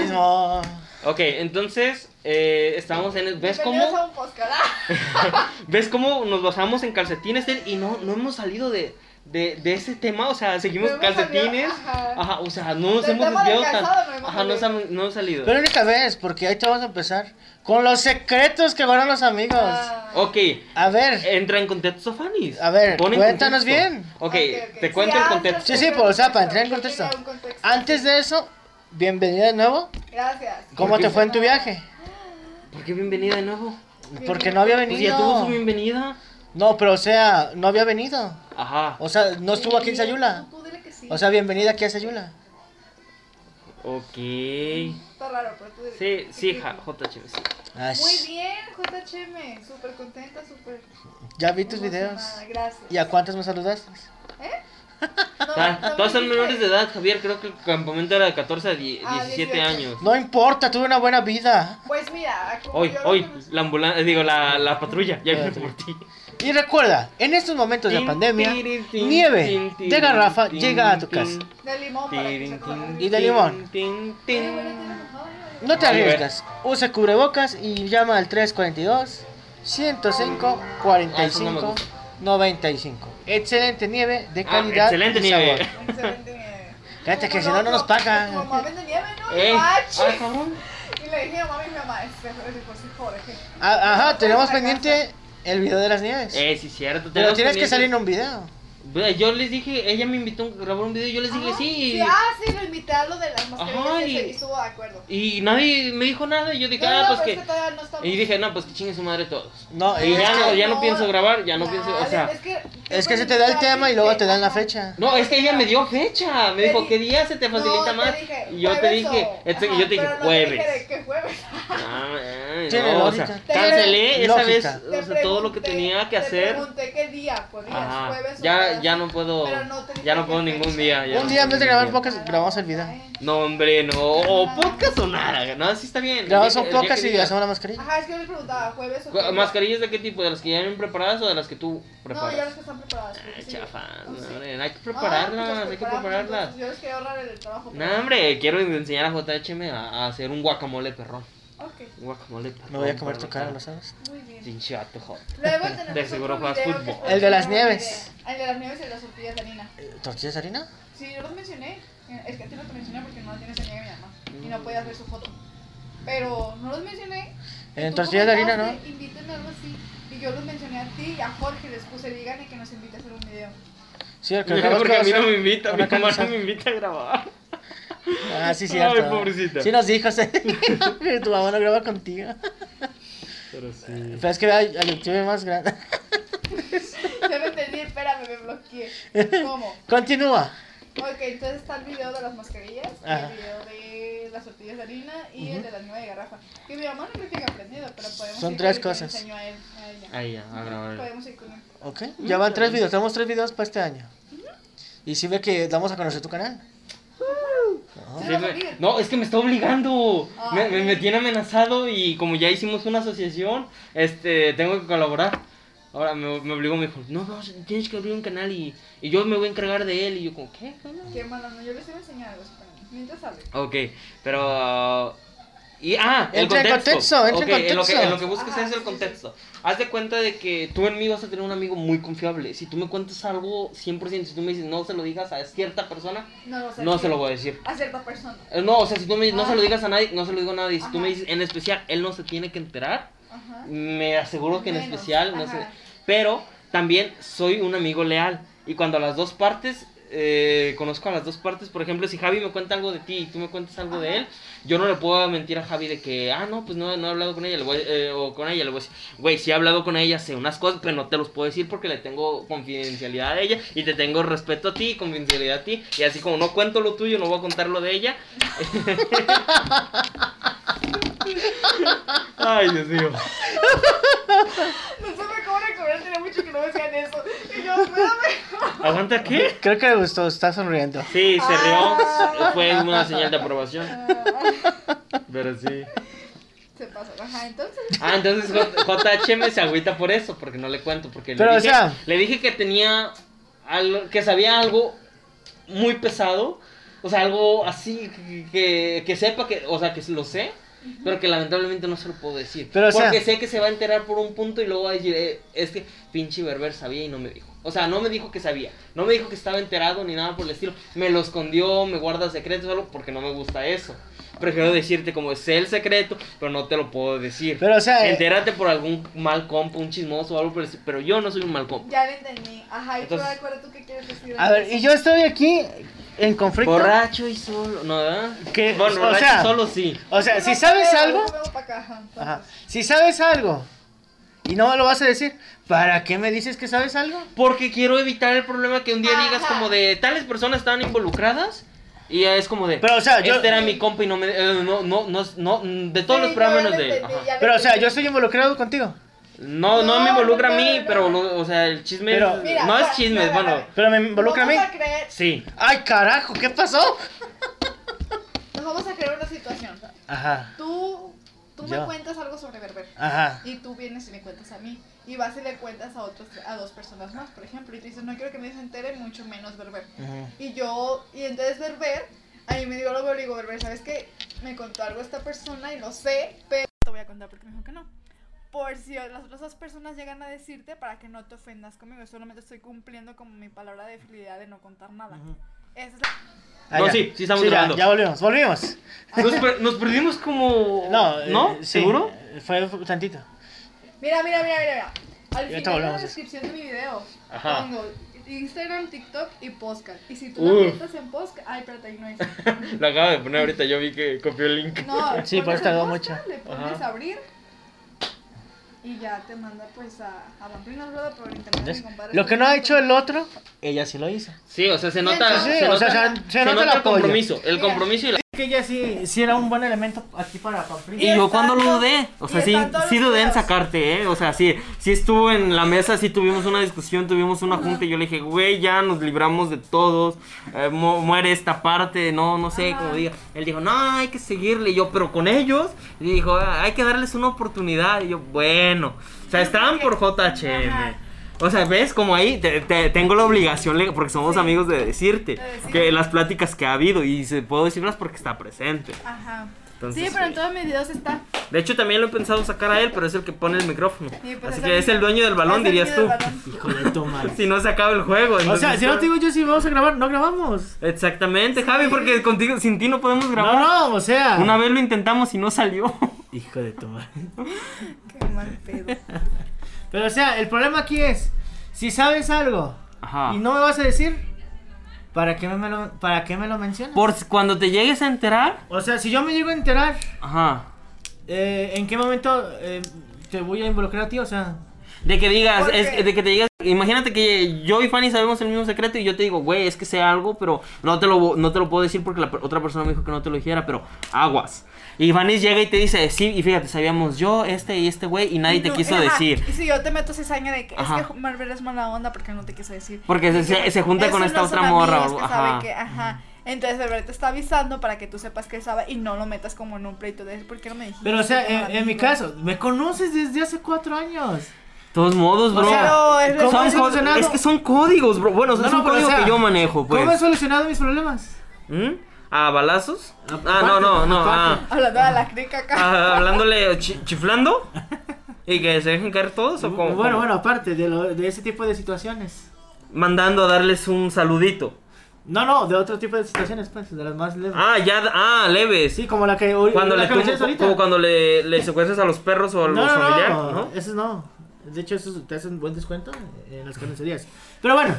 Mismo. Ok, entonces, eh, estamos en... el- ¿Ves cómo? a un podcast. Ah, (laughs) ¿Ves cómo nos basamos en calcetines y no, no hemos salido de, de, de ese tema? O sea, seguimos No calcetines. salido, ajá. Ajá, o sea, no nos hemos desviado tan... no hemos Ajá, no, no hemos salido. Pero única vez, porque ahí te vamos a empezar con los secretos que guardan los amigos. Ah. Ok, A ver, entra en contexto, Fanny. A ver, cuéntanos contexto. bien. Ok, Ok, te Sí, cuento el contexto. Sí, sí, pues, o sea, para entrar en contexto. contexto. antes de eso, bienvenida de nuevo. Gracias. ¿Cómo ¿Por te fue en tu viaje? ¿Por qué bienvenida de nuevo? Porque no había Pues ya tuvo su venido. bienvenida. No, pero o sea, no había venido. Ajá. O sea, no estuvo aquí en Sayula. Tú dile que sí. O sea, bienvenida aquí a Sayula. Ok. Está raro, pero tú dile. Sí, sí, ja, JHB, sí. Ay, Muy bien, JHM. Súper contenta, súper. ya vi tus videos. emocionada, Gracias. ¿Y a cuántas me saludaste? ¿Eh? (laughs) Ah, No, no Todos son me menores de edad, Javier. Creo que el campamento era de 14 a die- Ah, 17 18. años. No importa, tuve una buena vida. Pues mira, como Hoy, yo lo hoy, la ambulancia, digo, la, la patrulla, ya viene por ti. Y recuerda, en estos momentos de pandemia, nieve de garrafa llega a tu casa. De limón para que se Y de limón. No te arriesgas. Usa cubrebocas y llama al 342 105 Ah, 45 95. Excelente nieve de Ah, calidad excelente y nieve. sabor. Excelente nieve. Fíjate que Como si no, no nos pagan. Mamá vende nieve, ¿no? Eh, Y yo, ah, "Ah, cabrón. Y le dije a mamá y mi mamá, este es José Jorge. Ah, Ajá, tenemos pendiente el video de las nieves. Eh, sí, cierto. Pero tienes que salir en un video. Yo les dije, ella me invitó a grabar un video y yo les dije Ajá. sí. Ah, sí, lo invité a lo de las mascarillas Ajá, y, y- ese- y estuvo de acuerdo. Y nadie me dijo nada y yo dije, No, ah, no, pues que... no. Y dije, no, pues que chingue su madre todos. No, Y es ya, no, ya no pienso grabar, ya no pienso, o sea... Es que, es que se te da el tema y luego te dan la fecha. No, es que ella me dio fecha. Me dijo, di- ¿qué día se te facilita No, más? dije, y yo te jueves dije, o- este, Ajá, y yo te dije, jueves. dije de qué jueves. (laughs) Ah, man, Tiene no, o lógica. sea, Tiene cancelé esa vez o sea, todo lo que tenía que Te hacer. pregunté qué día podías, Ajá, jueves o ya, jueves. ya no puedo, Pero no ya no puedo ningún fecha. día. ya Un no día vez de grabar podcast, grabamos el video. No, hombre, no, o podcast o nada, no, sí está bien. Grabamos un podcast y hacemos la mascarilla. Ajá, es que yo les preguntaba, jueves o jueves. ¿Mascarillas de qué tipo? ¿De las que ya vienen preparadas o de las que tú No, preparas? ya las que están preparadas. Ay, no, sí. hombre, hay que Ah, pues prepararlas, las hay que preparamos, prepararlas. Yo les quería ahorrar el trabajo. No, hombre, quiero enseñar a JHM a, a hacer un guacamole perrón. Ok, guacamole. Me voy a comer tu cara, la ¿lo sabes? muy bien. Pinche vato, joder. Luego (laughs) tenemos De seguro otro juegas video que fútbol. fue El de las nieves. El de las nieves y las tortillas de harina. ¿Tortillas de harina? Sí, yo los mencioné. Es que a ti no te mencioné porque no tienes amiga mi mamá. Y no podías ver su foto. Pero no los mencioné. En Tú tortillas de harina, ¿no? comentaste, Invítenme algo así. Y yo los mencioné a ti y a Jorge. Les puse, díganle que nos invite a hacer un video. Sí, el que acabas porque de a mí no hacer me invita, mi una mamá no me invita a grabar. Ah, sí, cierto. Ay, pobrecita. Sí nos dijo, sí. que (laughs) tu mamá no graba contigo. Pero sí. Pero es que vea al YouTube más grande. (laughs) Ya me entendí, espérame, me bloqueé. ¿Cómo? Continúa. Ok, entonces está el video de las mascarillas, Ajá. el video de las tortillas de harina y el de la nueva de garrafa. Que mi mamá no creo que haya aprendido, pero podemos Son ir tres con cosas. le enseñó a él, a ella. Ahí ya, a grabar. Podemos ir con él. Ok. Ya van tres videos. Tenemos tres videos para este año. Y sí ve que damos a conocer tu canal. No. Sí. Sí, me- no, es que me está obligando. Me, me, me tiene amenazado y como ya hicimos una asociación, este, tengo que colaborar. Ahora me, me obligó, me dijo, no, no, tienes que abrir un canal y, y yo me voy a encargar de él. Y yo como, ¿qué? ¿Qué onda?". Qué mala, no, yo les iba a enseñar algo. Mientras hable. Ok, pero... Y, ah, el Entra en contexto. contexto, entra en Ok, lo que, contexto. en lo que buscas Ajá, es el sí, contexto. Haz de cuenta de que tú en mí vas a tener un amigo muy confiable. Si tú me cuentas algo 100%, si tú me dices no se lo digas a cierta persona, No, no, no se lo voy a decir. A cierta persona. Eh, No, o sea, si tú me no Ah. se lo digas a nadie, no se lo digo a nadie. Si tú me Ajá. dices en especial, él no se tiene que enterar, Ajá. me aseguro que en Menos, especial no se... ajá. Pero también soy un amigo leal. Y cuando las dos partes, eh, conozco a las dos partes, por ejemplo, si Javi me cuenta algo de ti y tú me cuentas algo de Ajá. él, yo no le puedo mentir a Javi de que, ah, no, pues no, no he hablado con ella, le voy, eh, o con ella, le voy a decir, güey, sí he hablado con ella, sé unas cosas, pero no te los puedo decir porque le tengo confidencialidad a ella y te tengo respeto a ti y confidencialidad a ti. Y así como no cuento lo tuyo, no voy a contar lo de ella. (laughs) (laughs) Ay, Dios mío. No supe cómo recobrar, tenía mucho que no decían eso. Y yo, espérame. ¿Aguanta qué? Creo que le gustó, está sonriendo. Sí, se rió. Ah. Fue una señal de aprobación. Ah, Pero sí. Se pasó. Ajá, entonces. Ah, entonces J- JHM se agüita por eso, porque no le cuento. Porque Pero, le, o dije, sea- le dije que tenía algo, que sabía algo muy pesado O sea, algo así que, que sepa que, o sea, que lo sé, pero que lamentablemente no se lo puedo decir. Pero, o sea- porque sé que se va a enterar por un punto y luego va a decir, eh, es que pinche Berber sabía y no me dijo. O sea, no me dijo que sabía, no me dijo que estaba enterado ni nada por el estilo. Me lo escondió, me guarda secretos, algo porque no me gusta eso. Prefiero decirte como sé el secreto, pero no te lo puedo decir. Pero, o sea, eh, Entérate por algún mal compa, un chismoso o algo por el estilo, pero yo no soy un mal compa. Ya lo entendí. Ajá, y Entonces- tú recuerda tú qué quieres decir. A ver, y yo estoy aquí en conflicto. Borracho y solo, ¿no? Que, bueno, o borracho sea- y solo sí. O sea, si sabes algo, ajá. si sabes algo y no me lo vas a decir, ¿para qué me dices que sabes algo? Porque quiero evitar el problema que un día digas Ajá. como de tales personas estaban involucradas y ya es como de Pero, o sea, yo- este era mi compa y no me eh, no, no, no, no, de todos Sí, los programas menos de Ajá. Pero, o sea, yo estoy involucrado contigo. No, no, No, me involucra a mí, no. pero o sea, el chisme Pero- es- Mira, no es chisme, bueno. Pero me involucra a mí. Vamos a creer, Sí. Ay, carajo, ¿qué pasó? nos vamos a creer una situación. Ajá, Tú, tú Yo. me cuentas algo sobre Berber. ajá. Y tú vienes y me cuentas a mí. Y vas y le cuentas a otros, a dos personas más, por ejemplo. Y tú dices, no quiero que me se entere, mucho menos Berber. ujú. Y yo, y entonces Berber, a mí me dio lo que le digo, Berber, ¿sabes qué? Me contó algo esta persona y lo sé, pero te voy a contar porque me dijo que no. Por si las otras dos personas llegan a decirte para que no te ofendas conmigo, solamente estoy cumpliendo como mi palabra de fidelidad de no contar nada. Esa es la... Ah, No, ya. sí, sí estamos ya, grabando. Ya, volvimos, volvimos. (laughs) Nos, per- nos perdimos como No, eh, ¿No? sí, ¿Seguro? Fue tantito. Mira, mira, mira, mira, mira. Al final de la descripción de mi video Ajá. pongo Instagram, TikTok y podcast. Y si tú Uf. lo metes en podcast, ay, espérate, ahí no es. (laughs) Lo acabo de poner ahorita, yo vi que copió el link. No, Sí, por eso tardó mucho. Le pones Ajá. abrir y ya te manda pues a, a Pamplinas Rueda por internet. Compadre Lo que no ha hecho el otro, ella sí lo hizo. Sí, o sea, se nota, Sí, se nota, sea, se- se nota el compromiso, el compromiso y la Que ella sí, sí era un buen elemento aquí para Pamplina. Y Y yo cuando lo dudé, o sea, sí, sí dudé en sacarte, ¿eh? O sea, sí, sí estuvo en la mesa, sí tuvimos una discusión, tuvimos una junta y yo le dije, güey, ya nos libramos de todos, eh, mu- muere esta parte, no, no sé, Ajá. como diga. Él dijo, no, hay que seguirle, y yo, pero con ellos, y dijo, "Ah, hay que darles una oportunidad, y yo, bueno, o sea, estaban por JHM. Ajá. O sea, ves como ahí te- te- tengo la obligación, porque somos Sí. amigos, de decirte De decir. que las pláticas que ha habido, y se puedo decirlas porque está presente. Ajá. Entonces, sí, pero en sí. todos mis videos está. De hecho, también lo he pensado sacar a él, pero es el que pone el micrófono. Sí, pues Así es que el es el dueño del balón, dirías tú. balón. Hijo de tu madre. (laughs) Si no se acaba el juego. O sea, entonces, si no te digo yo si vamos a grabar, no grabamos. Exactamente, Javi, porque contigo, sin ti no podemos grabar. No, no, o sea. Una vez lo intentamos y no salió. Hijo de madre. (laughs) Qué mal pedo. Pero o sea, el problema aquí es, si sabes algo Ajá. y no me vas a decir, ¿para qué me lo, para qué me lo mencionas? Por si- cuando te llegues a enterar. O sea, si yo me llego a enterar, Ajá. eh, ¿en qué momento eh, te voy a involucrar a ti? O sea, De que digas, ¿Por es- de que te digas, imagínate que yo y Fanny sabemos el mismo secreto y yo te digo, güey, es que sé algo, pero no te lo, no te lo puedo decir porque la otra persona me dijo que no te lo dijera, pero aguas. Y Fanny llega y te dice, sí, y fíjate, sabíamos yo, este y este güey, y nadie te No, quiso ajá, decir. Y si yo te meto cizaña de que Ajá. es que Marvel es mala onda porque no te quiso decir. Porque se- se- se junta con esta no otra morra o algo, ajá. que, ajá. Entonces Albert te está avisando para que tú sepas que él sabe y no lo metas como en un pleito de ¿por qué no me dijiste? pero o sea, en, en mi caso, me conoces desde hace cuatro años. Todos modos, O bro. sea, Pero es ¿cómo Son solucionado? es que son códigos, bro. Bueno, No, es no, un código o sea, que yo manejo, pues. ¿Cómo he solucionado mis problemas? ¿Mm? ¿A balazos? Ah, Aparte, no, no, no. ah. Hablando de la crica acá. Ah, hablándole, chi- chiflando. (laughs) ¿Y que se dejen caer todos o cómo? bueno, bueno, aparte de, lo- de ese tipo de situaciones. Mandando a darles un saludito. No, no, de otro tipo de situaciones, pues, de las más leves. Ah, ya, ah, leves. Sí, como la que, Cuando la le que ahorita. como cuando le, le secuestras a los perros o a los No, no, familiares, no, ¿no? eso no. De hecho, eso te hacen buen descuento en las carnicerías. Pero bueno,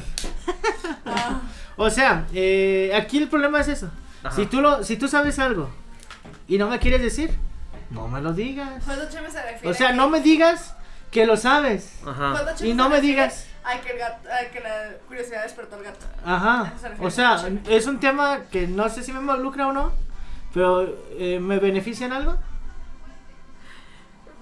Ah, (laughs) o sea, eh, aquí el problema es eso. Ajá. Si tú, lo, si tú sabes algo y no me quieres decir, no me lo digas. Cheme se O sea, no me digas que lo sabes. Ajá. Cheme Y no me digas. A que, el gato, a que la curiosidad despertó al gato. Ajá. Se O sea, es un tema que no sé si me involucra o no, pero eh, ¿me beneficia en algo?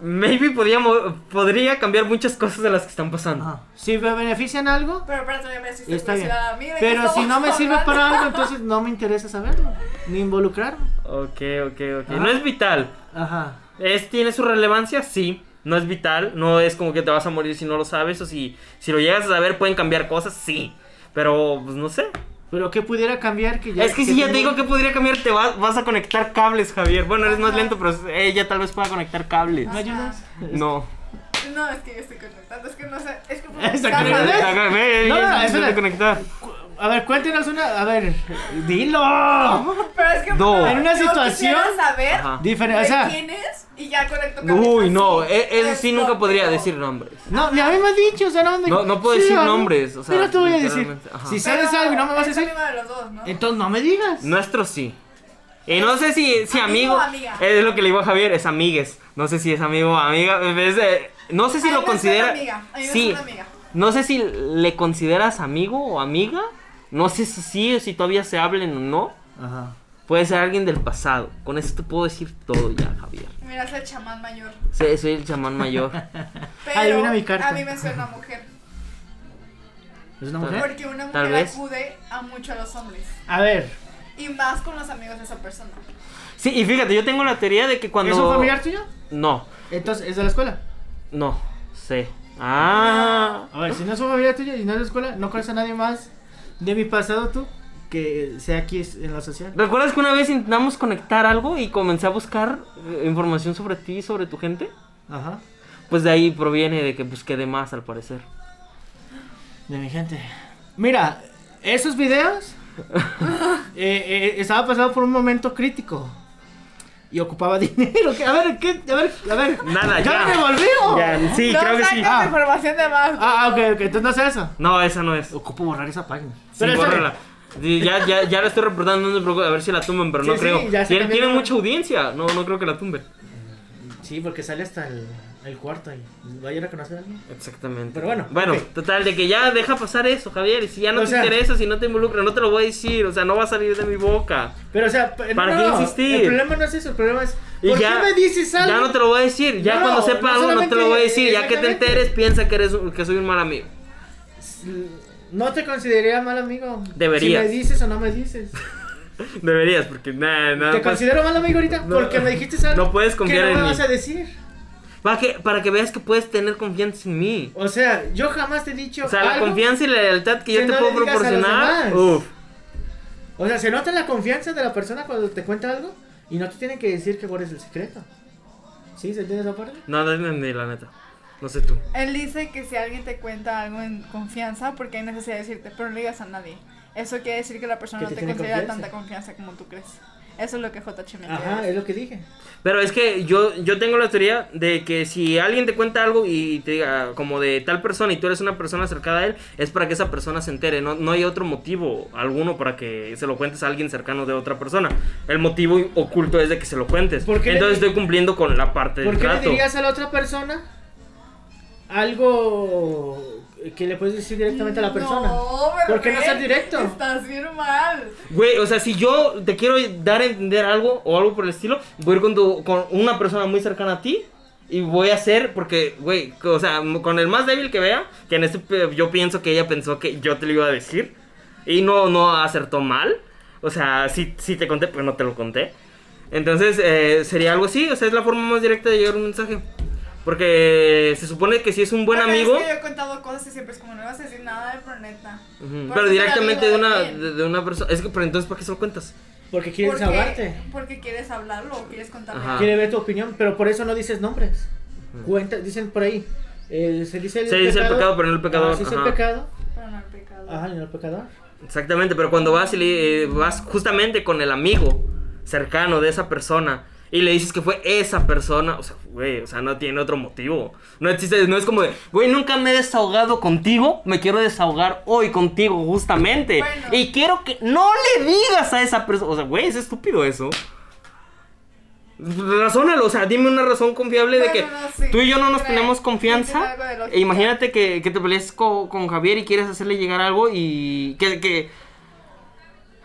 Maybe podríamos, podría cambiar muchas cosas de las que están pasando. Ajá. Si me beneficia en algo, Pero espérate, ya me hiciste está bien. curiosidad a mí. ¿de qué Pero si no me sirve para algo, entonces no me interesa saberlo, ni involucrarme. Ok, ok, ok. Ajá. No es vital. Ajá. ¿Es, ¿Tiene su relevancia? Sí. No es vital. No es como que te vas a morir si no lo sabes. O si, si lo llegas a saber, pueden cambiar cosas. Sí. Pero, pues no sé. Pero ¿qué pudiera cambiar que ya Es que si ya te digo que podría cambiar, te vas, vas a conectar cables, Javier. Bueno, eres más lento, pero ella tal vez pueda conectar cables. ¿Me ayudas? No. No, es que yo estoy conectando, es que no sé, es que (laughs) Está. Ve, No, no, espera. A ver, cuéntenos una. A ver, dilo. Pero es que No. En una situación quisiera saber Ajá. Diferente. O sea, quién es y ya conecto cables Uy, así. no, él, él sí nunca podría decir nombres. no, ni a mí me has dicho, o sea, no me. No- no puedo Sí, decir nombres, o sea, Pero te voy a decir. literalmente, ajá. Si sabes Pero algo y no me vas a es decir, de los dos, ¿no? entonces no me digas. Nuestro sí. Y no sé si, si Amigo amigo. o amiga. Es lo que le digo a Javier, es amigues. No sé si es amigo o amiga. es de- no sé si A mí lo me considera. amiga, a mí me Sí. suena amiga. No sé si le consideras amigo o amiga. No sé si sí o si todavía se hablen o no. Ajá. Puede ser alguien del pasado. Con eso te puedo decir todo ya, Javier. Mira, es el chamán mayor. Sí, soy el chamán mayor. (laughs) Pero Adivina mi carta. a mí me suena mujer. ¿Es una mujer? Porque una Tal mujer vez. acude a mucho a los hombres. A ver, Y más con los amigos de esa persona. Sí, y fíjate, yo tengo la teoría de que cuando. ¿es un familiar tuyo? No, Entonces, ¿es de la escuela? no, sé. Ah. A ver, si no es un familiar tuyo y no es de la escuela, no conoces a nadie más de mi pasado tú que sea aquí en la social. ¿Recuerdas que una vez intentamos conectar algo y comencé a buscar eh, información sobre ti y sobre tu gente? Ajá. Pues de ahí proviene de que pues quedé más al parecer. De mi gente. Mira, esos videos (laughs) eh, eh, estaba pasando por un momento crítico. Y ocupaba (laughs) dinero. ¿qué? A ver, ¿qué? A ver, a ver. Nada, ¿Ya, ya. me volvió? Ya, sí, no creo que sí. Ah. información de más. Ah, ok, ok. Entonces no es eso. No, esa no es. Ocupo borrar esa página. Sí, Pero bórrala. Ya, ya, ya la estoy reportando, no a ver si la tumban, pero no Sí, sí, creo. ya se tiene, mucha audiencia, no, no creo que la tumben. Sí, porque sale hasta el, el cuarto y vaya a reconocer a alguien. Exactamente. Pero bueno, Bueno, total, de que ya deja pasar eso, Javier. Y si ya no O te sea- interesa, si no te involucra, no te lo voy a decir. O sea, no va a salir de mi boca. Pero, o sea, p- ¿Para no, qué insistir? El problema no es eso, el problema es. Y ¿Por ya, qué me dices algo? Ya no te lo voy a decir. Ya No, cuando sepa no algo, no te lo voy a decir. Ya que te enteres, piensa que, eres que soy un mal amigo. No te consideraría mal amigo. Deberías. Si me dices o no me dices. (laughs) Deberías, porque nada, nada. ¿Te más- considero mal amigo ahorita? No. porque me dijiste algo. No puedes confiar que en no me mí. vas a decir? Para que, para que veas que puedes tener confianza en mí. O sea, yo jamás te he dicho. O sea, la confianza y la lealtad que yo te no puedo proporcionar. Uf. O sea, se nota la confianza de la persona cuando te cuenta algo y no te tienen que decir que guardes el secreto. ¿Sí? ¿Se entiende esa parte? No, no entendí, la neta. No sé tú. Él dice que si alguien te cuenta algo en confianza, porque hay necesidad de decirte, pero no le digas a nadie. Eso quiere decir que la persona Que no te considera confianza. tanta confianza como tú crees. Eso es lo que JH me Ajá, es lo que dije. Pero es que yo, yo tengo la teoría de que si alguien te cuenta algo y te diga como de tal persona y tú eres una persona cercana a él, es para que esa persona se entere. No, no hay otro motivo alguno para que se lo cuentes a alguien cercano de otra persona. El motivo oculto es de que se lo cuentes. ¿Por Entonces estoy cumpliendo con la parte ¿Por del qué le dirías a la otra persona algo que le puedes decir directamente a la persona? No, ¿Por qué no ser directo? Estás bien mal. Güey, o sea, si yo te quiero dar a entender algo o algo por el estilo, voy a ir con, tu- con una persona muy cercana a ti y voy a hacer, porque, güey, o sea, con el más débil que vea, que en este yo pienso que ella pensó que yo te lo iba a decir y no, no acertó mal. O sea, si, si te conté, pues no te lo conté. Entonces, eh, sería algo así, o sea, es la forma más directa de llegar un mensaje. Porque se supone que si es un buen Porque amigo... Es que yo he contado cosas y siempre es como no vas a decir nada del planeta. Ujú, Por Pero directamente de una, de, de una persona... Es que, pero entonces, ¿para qué se lo cuentas? Porque quieres Porque- desahogarte. Porque quieres hablarlo o quieres contarle. Ajá. Quiere ver tu opinión, pero por eso no dices nombres. Cuenta, dicen por ahí. eh, se dice el Se dice el pecado, pero no el pecador, Ah, se dice ajá. el pecado. Pero no el pecado. Ajá, y no el pecador. Exactamente, pero cuando vas y le, eh, vas justamente con el amigo cercano de esa persona y le dices que fue esa persona, o sea, güey, o sea, no tiene otro motivo. No existe, no es como de, güey, nunca me he desahogado contigo, me quiero desahogar hoy contigo justamente. Bueno. Y quiero que no le digas a esa persona, o sea, güey, es estúpido eso. Razónalo, o sea, dime una razón confiable de que no, sí. tú y yo no nos tenemos confianza. E imagínate que, que te pelees co- con, Javier y quieres hacerle llegar algo y que, que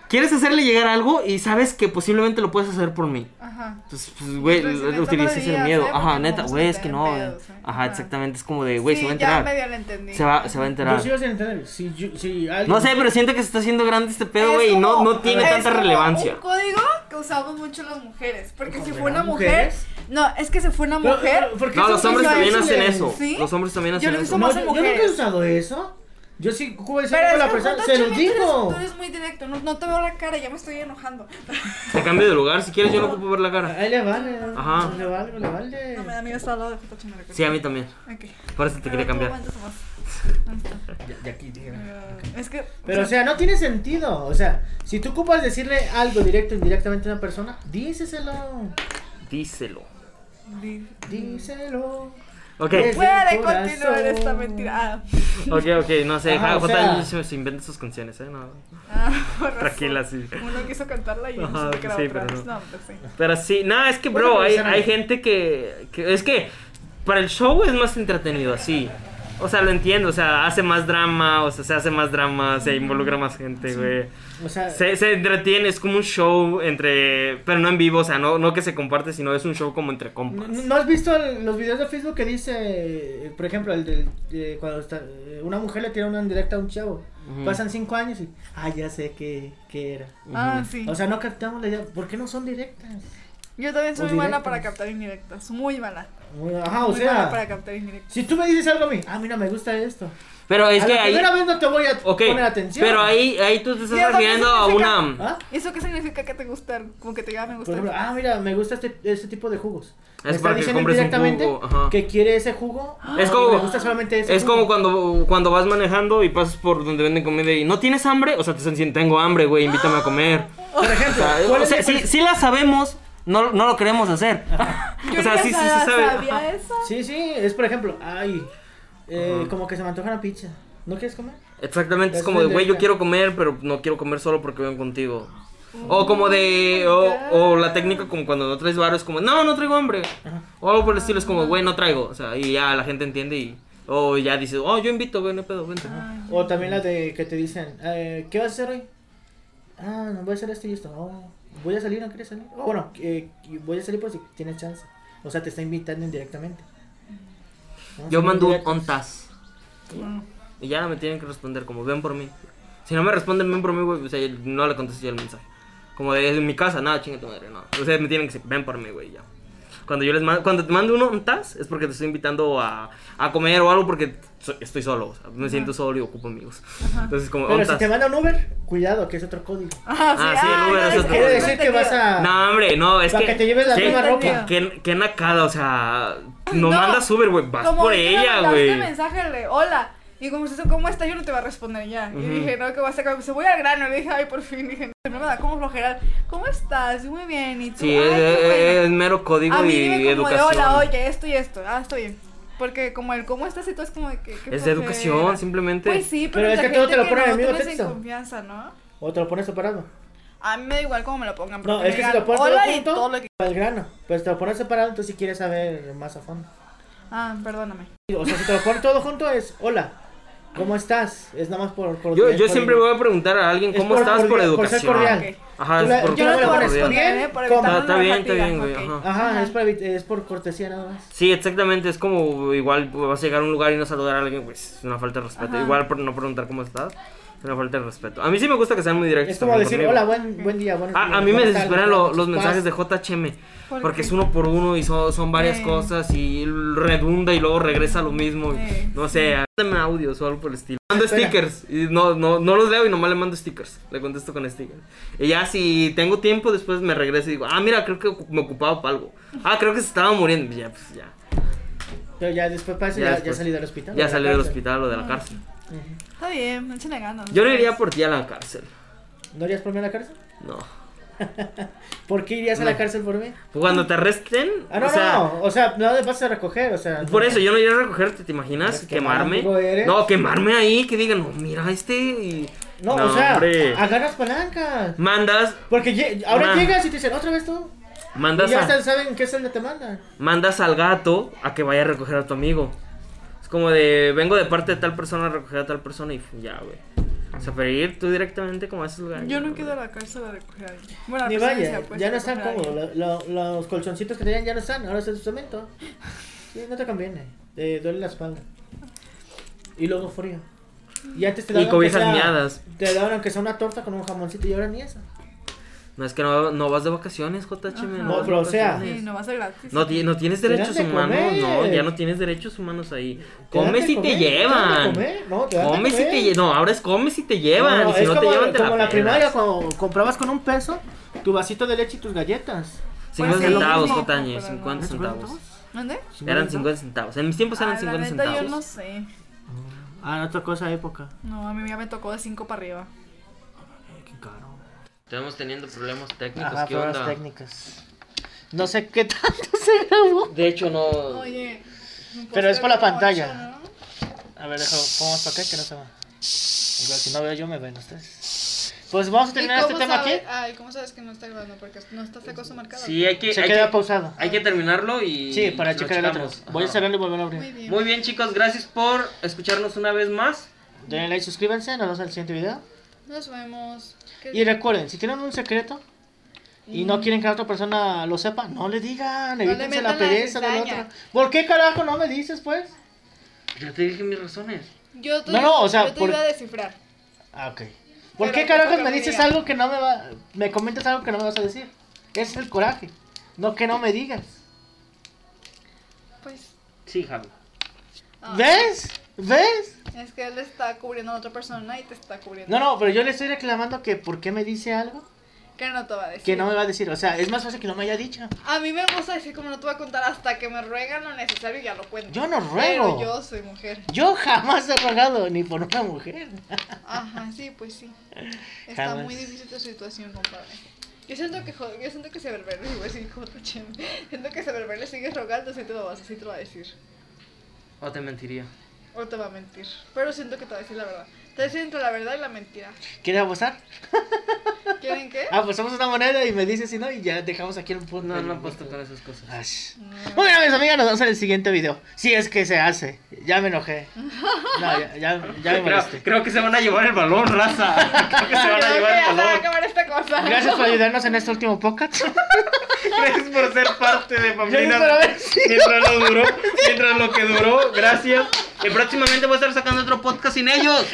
quieres hacerle llegar algo y sabes que posiblemente lo puedes hacer por mí. Ajá. Entonces, pues, güey, Pues, utilices el miedo. ¿eh? Ajá, neta, güey, es que no. pedos, ¿eh? Ajá, exactamente, es como de, güey, sí, se va a ya enterar. medio lo entendí. Se va, se va a Yo enterar. entender. Si, yo- si alguien- No sé, pero siento que se está haciendo grande este pedo, Es güey, y no, no tiene es tanta como relevancia. Un código que usamos mucho las mujeres. Porque si ¿Cómo, fue una mujer. mujeres? No, es que si fue una mujer. pero, ¿por qué No, los hombres también hacen eso. ¿Sí? Los hombres también hacen eso. yo, nunca he usado eso. Yo sí ocupo decir Pero a es la persona. Se lo digo. Tú eres muy directo, no, no te veo la cara, ya me estoy enojando. (laughs) Te cambio de lugar, si quieres yo no ocupo ver la cara. Ahí le vale. Ajá. Le vale, le vale. No me da miedo estar al lado de Jota Chemi, recuerda. Sí, a mí también. Ok. Por eso te quería Pero cambiar. (laughs) ya aquí. Eh, Es que. Pero, o sea, no tiene sentido. O sea, si tú ocupas decirle algo directo o indirectamente a una persona, díseselo. Díselo. Díselo. Ok, Puede continuar esta mentira. Ah, ok, ok, no sé, Ajá, o J sea- se, se inventa sus canciones, eh, no. ah. Tranquila, sí. Uno quiso cantarla y Ajá, era sí, pero no. No, pues sí. Pero sí, no, es que, bro, pero hay, no hay gente que, que. Es que para el show es más entretenido así. O sea, lo entiendo, o sea, hace más drama, o sea, se hace más drama, se involucra más gente, güey. O sea, Se, se entretiene, es como un show entre. Pero no en vivo, o sea, no, no que se comparte, sino es un show como entre compas. ¿no, no has visto el- los videos de Facebook que dice, por ejemplo, el del, de cuando está, una mujer le tira una indirecta a un chavo? Pasan cinco años y, ah, ya sé qué, qué era. Ah, sí. O sea, no captamos la idea. ¿Por qué no son directas? Yo también soy muy mala para captar indirectas. Muy mala. Ajá, o muy mala sea, para captar indirectas. si tú me dices algo a mí, ah, mira, me gusta esto. Pero es a que la ahí. primera vez no te voy a Ok, poner atención. pero ahí, ahí tú te ¿Y estás refiriendo a una. ¿Ah? ¿Eso qué significa que te gusta? Como que te diga me gusta. Por ejemplo, ah, mira, me gusta este, este tipo de jugos. Me Es está para que diciendo compres un indirectamente jugo, ajá. que quiere ese jugo. Es como- Me gusta solamente ese Es jugo. como cuando, cuando vas manejando y pasas por donde venden comida y ¿no tienes hambre? O sea, te diciendo, tengo hambre, güey, invítame a comer. Por ejemplo, O sea, ¿cuál o sea, sí, sí la sabemos, no, no lo queremos hacer. (laughs) Yo o sea, sí, sí, sí sa- sabe. sabía eso. Sí, sí, es por ejemplo, ay, eh, como que se me antoja una pizza. ¿No quieres comer? Exactamente, es Es como de, güey, yo quiero comer, pero no quiero comer solo porque vengo contigo. O como de, o, o la técnica como cuando no traes varo es como, no, no traigo hambre. Ajá. O algo por el estilo es como, güey, no traigo. O sea, y ya la gente entiende y, o ya dice, oh, yo invito, güey, no pedo, vente. O también la de que te dicen, eh, ¿qué vas a hacer hoy? Ah, no voy a hacer esto y esto. Oh, voy a salir, ¿no quieres salir? Oh, bueno, eh, voy a salir por si tienes chance. O sea, te está invitando indirectamente. ¿No? Yo mando un ontas. Y ya me tienen que responder como, ven por mí. Si no me responden, ven por mí, güey, o sea, no le contesto yo el mensaje. Como de, en mi casa, nada, chinga tu madre, no. O sea, me tienen que decir, ven por mí, güey, ya. Cuando yo les mando, cuando te mando uno, un tas, es porque te estoy invitando a, a comer o algo porque so- estoy solo, o sea, me siento solo y ocupo amigos. Entonces, como, Pero un si tas. te manda un Uber, cuidado, que es otro código. Ah, Ah, sí, el Uber no, es otro. Quiere no, decir no que vas a... No, hombre, no, es Para que. que te lleves la sí, misma ropa. Que, que nacada, o sea. No, No, mandas Uber, güey, vas por ella, güey. mensaje de hola. Y como si ¿cómo está? Yo no te va a responder ya. Ujú. Y dije, no, que va a. Me dice, voy al grano. Y dije, ay, por fin. Dije, no me da como flojera. ¿Cómo estás? Muy bien. ¿Y tú? Sí, Ay, es, qué es- bueno". es mero código A mí y dime como de, hola, oye, esto y esto. Ah, estoy bien. Porque como el cómo estás y todo es como de que. qué es flojera. de educación, simplemente. Pues sí, pero, Pero es la que todo te lo ponen en no, el mismo tú ves texto. en confianza, ¿no? O te lo pones separado. A mí me da igual cómo me lo pongan. No, es que si lo pones todo hola y junto, todo lo que. al grano. Pero si te lo pones separado, entonces si quieres saber más a fondo. Ah, perdóname. O sea, si te lo pones todo junto es, hola, ¿cómo estás? Es nada más por... por Yo, es yo por- siempre voy a preguntar a alguien Es cómo por estás por cordial, por ser educación. cordial. Ajá, es la- por Yo no lo responder, bien, ¿eh? Por ¿cómo? evitar Está- bien, está bien, güey, ok. ajá. Ajá, es, para es por cortesía nada más. Sí, exactamente. Es como igual vas a llegar a un lugar y no saludar a alguien, pues es una falta de respeto. Ajá. Igual por no preguntar cómo estás, es una falta de respeto. A mí sí me gusta que sean muy directos. Es como decir, conmigo. hola, buen, buen día, buenos A, días, a mí me desesperan lo- los mensajes de JHM. ¿Por Porque es uno por uno y son, son varias Sí. cosas y redunda y luego regresa lo mismo. y Sí. No sé, mándame audios o algo por el estilo. Mando Espera. stickers y no, no, no los leo y nomás le mando stickers. Le contesto con stickers. Y ya si tengo tiempo después me regreso y digo, ah, mira, creo que me ocupaba para algo. Ah, creo que se estaba muriendo. Ya, pues ya. Pero ya después eso Ya ya, ya, salí del hospital. Ya salí del hospital o de la cárcel. Está bien, échale ganas. Yo no iría por ti a la cárcel. ¿No irías por mí a la cárcel? No. (laughs) ¿Por qué irías a la cárcel por mí? Pues Cuando te arresten, Ah, no, o sea, no, o sea, no te vas a recoger, o sea. Por no. eso yo no iría a recogerte, ¿te imaginas? Es que Quemarme. No, quemarme ahí, que digan, no, mira este y... No, o sea, hombre. agarras palancas. Mandas, Porque ahora Man. llegas y te dicen, otra vez tú. Y mandas, ya a- hasta saben qué celda te mandan. mandas al gato a que vaya a recoger a tu amigo. Es como de, vengo de parte de tal persona a recoger a tal persona y ya, güey. O sea, pero ir tú directamente como a esos lugares. Yo no quiero a la cárcel a recoger a alguien. Bueno, Ni vaya, pues, ya no están cómodos. alguien. lo- lo- los colchoncitos que tenían ya no están, ahora es el cemento. Sí, no te conviene. Te duele la espalda. Y luego frío. Y antes te Y daban aunque cobijas miadas. Te daban aunque sea una torta con un jamoncito y ahora ni eso. No es que no, no vas de vacaciones, JH. No, No, vas de pero o sea-. Sí, no va a ser gratis. No, ti- no tienes derechos de humanos, comer. no, ya no tienes derechos humanos ahí. ¿Te de y te? ¿Te de llevan. comer? No, te de Comes y te. No, ahora es comes y te llevan. No, y si es no te como, llevan, te como la la primaria cuando comprabas con un peso tu vasito de leche y tus galletas. 50 Pues centavos, Jotañe, pero no. 50 centavos. ¿Dónde? Eran 50 centavos. En mis tiempos eran Ah, la 50 neta, centavos. yo no sé. Ah, no tocó esa época. No, a mí ya me tocó de 5 para arriba. Estamos teniendo problemas técnicos, Ajá, ¿qué onda? técnicas. No sé qué tanto (laughs) se grabó. De hecho, no. Oye. Pero es por la pantalla. ocho, ¿no? A ver, déjalo, pongo para acá que no se va. Igual si no veo yo, me ven ustedes. Pues vamos a ¿Y terminar este tema aquí. Ay, ¿cómo sabes que no está grabando? Porque no está esa cosa marcada. Sí, hay que. Se hay queda que- pausado. Hay que terminarlo y. Sí, para checar el otro. Voy a cerrarlo y volver a Muy abrir. bien. Muy bien, chicos, gracias por escucharnos una vez más. Denle like, suscríbanse, nos vemos en el siguiente video. Nos vemos. ¿Qué- Y recuerden, si tienen un secreto y no quieren que la otra persona lo sepa, no le digan, evítense la la pereza del cizaña. otro. ¿Por qué carajo no me dices, pues? Ya te dije mis razones. Yo te, No, no, o sea, yo te por- iba a descifrar. Ah, ok. ¿Por Pero qué carajos toca me dices diga. algo que no me va... Me comentas algo que no me vas a decir? Ese es el coraje. No que no me digas. Pues. Sí, Javi. ah, ¿Ves? ¿Ves? Es que él está cubriendo a otra persona y te está cubriendo. No, no, pero yo le estoy reclamando que por qué me dice algo Que no te va a decir. que no me va a decir. O sea, es más fácil que no me haya dicho. A mí me gusta decir como no te voy a contar hasta que me ruegan lo necesario y ya lo cuento. Yo no Pero ruego. yo soy mujer. Yo jamás he rogado ni por una mujer. Ajá, sí, pues sí. Está Jamás. muy difícil tu situación, compadre. Yo siento que yo siento que se Berber, iba a decir. Siento que se Berber le sigue rogando, te lo vas, sí te lo va a decir. O te mentiría. O te va a mentir. Pero siento que te va a decir la verdad. Decir entre la verdad y la mentira. ¿Quieres apostar? (laughs) ¿Quieren qué? Apostamos una moneda y me dices si no y ya dejamos aquí un punto. No, no apuesto con esas cosas. No. Muy bien, mis amigas, nos vemos en el siguiente video. Si es que se hace. Ya me enojé. (laughs) No, ya, ya, ya me Creo, molesté. creo que se van a llevar el balón, raza. (laughs) Creo que se van a Creo que llevar ya el se va a balón. acabar esta cosa. Gracias por ayudarnos en este último podcast. Gracias por ser parte de Gracias Familia. por haber sido. Mientras lo duró, mientras lo que duró, gracias. Y próximamente voy a estar sacando otro podcast sin ellos.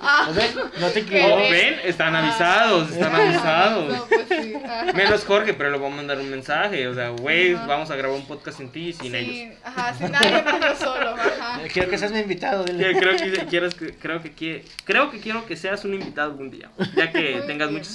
Ah, ¿Ves? No te ¿Qué? ¿Cómo equivoques. ven? Están avisados, están avisados. No, pues sí. Menos Jorge, pero le voy a mandar un mensaje. O sea, güey, vamos a grabar un podcast sin ti y sin ellos. Sí, ajá, sin nadie más yo solo, ajá. Quiero que seas mi invitado. dile. Que- Creo que, quieres, que- creo, que, creo que quiero que seas un invitado algún día, ya que Muy tengas bien. muchos seguidores.